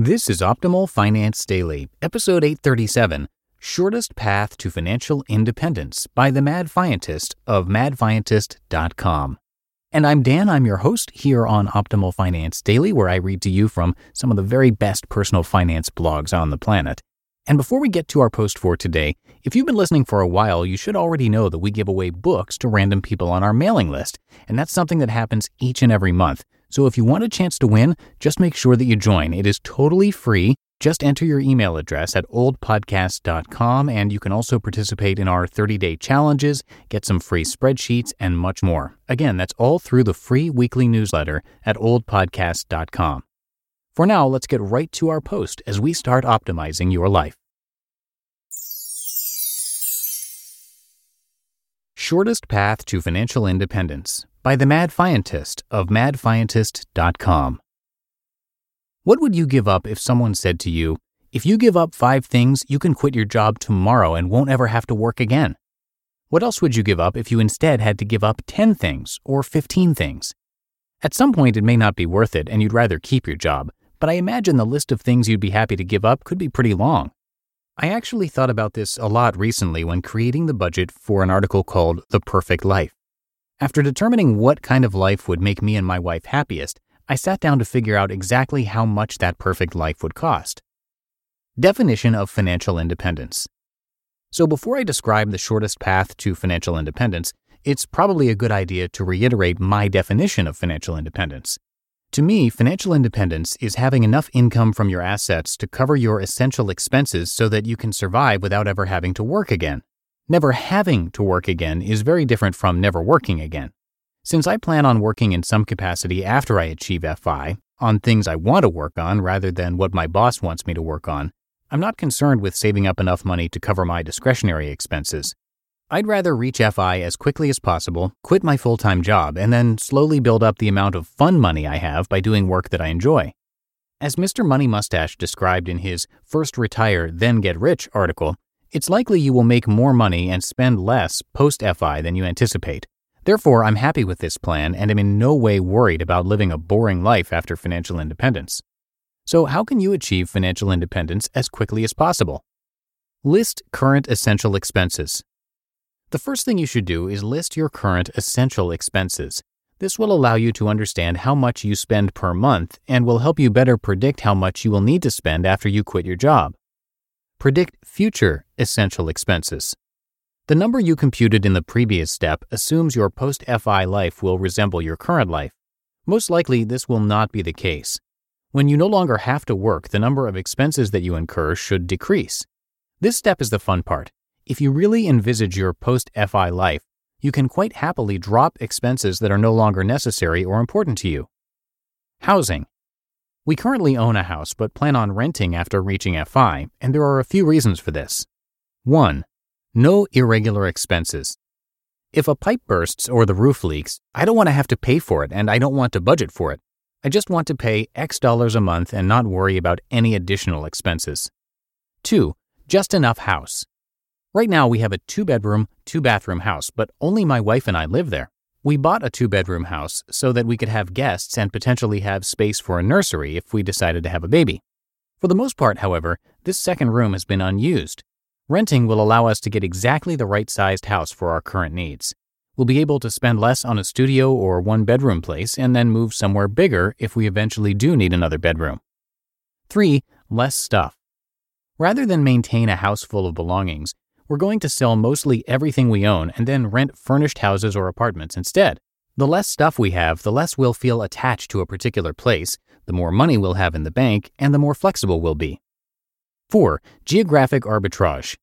This is Optimal Finance Daily, episode 837 Shortest Path to Financial Independence by the Mad Fientist of madfientist.com. And I'm Dan, I'm your host here on Optimal Finance Daily, where I read to you from some of the very best personal finance blogs on the planet. And before we get to our post for today, if you've been listening for a while, you should already know that we give away books to random people on our mailing list. And that's something that happens each and every month. So if you want a chance to win, just make sure that you join. It is totally free. Just enter your email address at oldpodcast.com and you can also participate in our 30 day challenges, get some free spreadsheets, and much more. Again, that's all through the free weekly newsletter at oldpodcast.com. For now, let's get right to our post as we start optimizing your life. Shortest Path to Financial Independence by the Mad Fientist of madfientist.com. What would you give up if someone said to you, if you give up five things, you can quit your job tomorrow and won't ever have to work again? What else would you give up if you instead had to give up 10 things or 15 things? At some point, it may not be worth it and you'd rather keep your job, but I imagine the list of things you'd be happy to give up could be pretty long. I actually thought about this a lot recently when creating the budget for an article called The Perfect Life. After determining what kind of life would make me and my wife happiest, I sat down to figure out exactly how much that perfect life would cost. Definition of financial independence. So, before I describe the shortest path to financial independence, it's probably a good idea to reiterate my definition of financial independence. To me, financial independence is having enough income from your assets to cover your essential expenses so that you can survive without ever having to work again. Never having to work again is very different from never working again. Since I plan on working in some capacity after I achieve FI, on things I want to work on rather than what my boss wants me to work on, I'm not concerned with saving up enough money to cover my discretionary expenses. I'd rather reach FI as quickly as possible, quit my full time job, and then slowly build up the amount of fun money I have by doing work that I enjoy. As Mr. Money Mustache described in his First Retire, Then Get Rich article, it's likely you will make more money and spend less post FI than you anticipate. Therefore, I'm happy with this plan and am in no way worried about living a boring life after financial independence. So, how can you achieve financial independence as quickly as possible? List current essential expenses. The first thing you should do is list your current essential expenses. This will allow you to understand how much you spend per month and will help you better predict how much you will need to spend after you quit your job. Predict future essential expenses. The number you computed in the previous step assumes your post FI life will resemble your current life. Most likely, this will not be the case. When you no longer have to work, the number of expenses that you incur should decrease. This step is the fun part. If you really envisage your post FI life, you can quite happily drop expenses that are no longer necessary or important to you. Housing. We currently own a house but plan on renting after reaching FI, and there are a few reasons for this. 1. No irregular expenses. If a pipe bursts or the roof leaks, I don't want to have to pay for it and I don't want to budget for it. I just want to pay X dollars a month and not worry about any additional expenses. 2. Just enough house. Right now we have a two bedroom, two bathroom house, but only my wife and I live there. We bought a two bedroom house so that we could have guests and potentially have space for a nursery if we decided to have a baby. For the most part, however, this second room has been unused. Renting will allow us to get exactly the right sized house for our current needs. We'll be able to spend less on a studio or one bedroom place and then move somewhere bigger if we eventually do need another bedroom. 3. Less stuff. Rather than maintain a house full of belongings, we're going to sell mostly everything we own and then rent furnished houses or apartments instead. The less stuff we have, the less we'll feel attached to a particular place, the more money we'll have in the bank, and the more flexible we'll be. 4. Geographic arbitrage.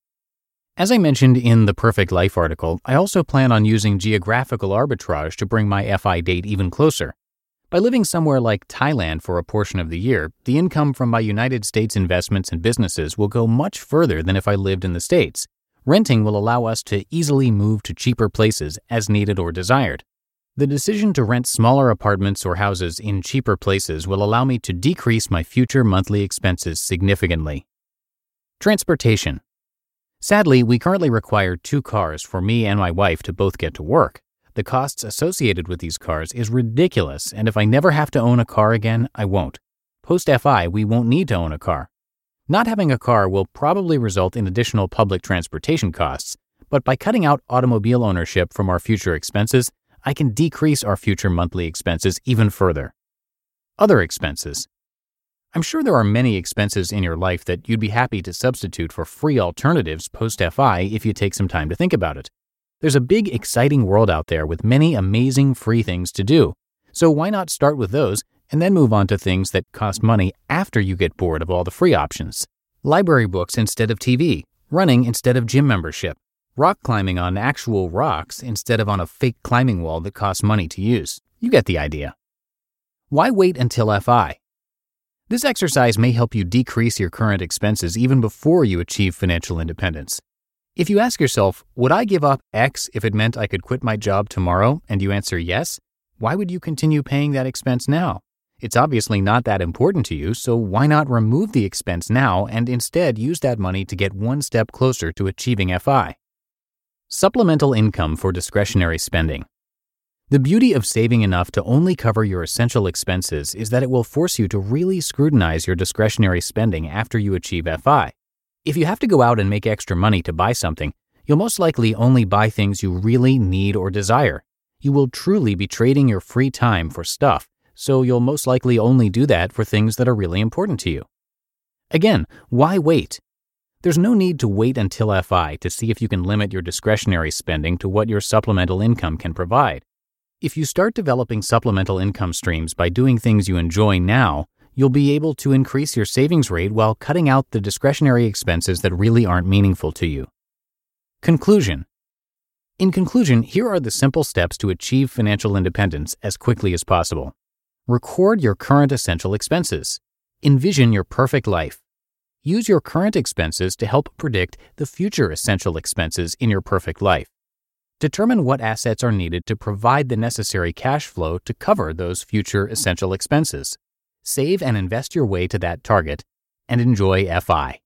As I mentioned in the Perfect Life article, I also plan on using geographical arbitrage to bring my FI date even closer. By living somewhere like Thailand for a portion of the year, the income from my United States investments and businesses will go much further than if I lived in the States. Renting will allow us to easily move to cheaper places as needed or desired. The decision to rent smaller apartments or houses in cheaper places will allow me to decrease my future monthly expenses significantly. Transportation. Sadly, we currently require two cars for me and my wife to both get to work. The costs associated with these cars is ridiculous, and if I never have to own a car again, I won't. Post FI, we won't need to own a car. Not having a car will probably result in additional public transportation costs, but by cutting out automobile ownership from our future expenses, I can decrease our future monthly expenses even further. Other expenses. I'm sure there are many expenses in your life that you'd be happy to substitute for free alternatives post FI if you take some time to think about it. There's a big, exciting world out there with many amazing free things to do. So why not start with those and then move on to things that cost money after you get bored of all the free options? Library books instead of TV, running instead of gym membership, rock climbing on actual rocks instead of on a fake climbing wall that costs money to use. You get the idea. Why wait until FI? This exercise may help you decrease your current expenses even before you achieve financial independence. If you ask yourself, would I give up X if it meant I could quit my job tomorrow, and you answer yes, why would you continue paying that expense now? It's obviously not that important to you, so why not remove the expense now and instead use that money to get one step closer to achieving FI? Supplemental income for discretionary spending. The beauty of saving enough to only cover your essential expenses is that it will force you to really scrutinize your discretionary spending after you achieve FI. If you have to go out and make extra money to buy something, you'll most likely only buy things you really need or desire. You will truly be trading your free time for stuff, so you'll most likely only do that for things that are really important to you. Again, why wait? There's no need to wait until FI to see if you can limit your discretionary spending to what your supplemental income can provide. If you start developing supplemental income streams by doing things you enjoy now, you'll be able to increase your savings rate while cutting out the discretionary expenses that really aren't meaningful to you. Conclusion In conclusion, here are the simple steps to achieve financial independence as quickly as possible. Record your current essential expenses. Envision your perfect life. Use your current expenses to help predict the future essential expenses in your perfect life. Determine what assets are needed to provide the necessary cash flow to cover those future essential expenses. Save and invest your way to that target and enjoy FI.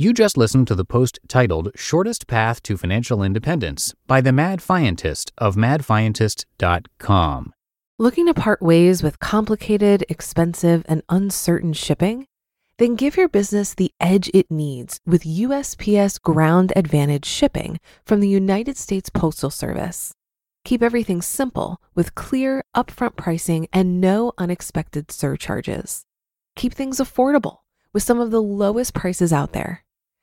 You just listened to the post titled Shortest Path to Financial Independence by the Mad Fientist of madfientist.com. Looking to part ways with complicated, expensive, and uncertain shipping? Then give your business the edge it needs with USPS Ground Advantage shipping from the United States Postal Service. Keep everything simple with clear, upfront pricing and no unexpected surcharges. Keep things affordable with some of the lowest prices out there.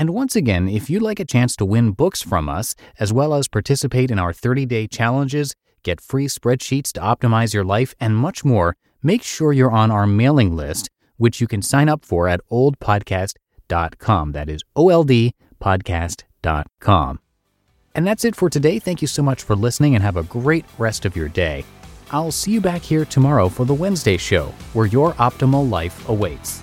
And once again, if you'd like a chance to win books from us, as well as participate in our 30 day challenges, get free spreadsheets to optimize your life, and much more, make sure you're on our mailing list, which you can sign up for at oldpodcast.com. That is oldpodcast.com. And that's it for today. Thank you so much for listening and have a great rest of your day. I'll see you back here tomorrow for the Wednesday show, where your optimal life awaits.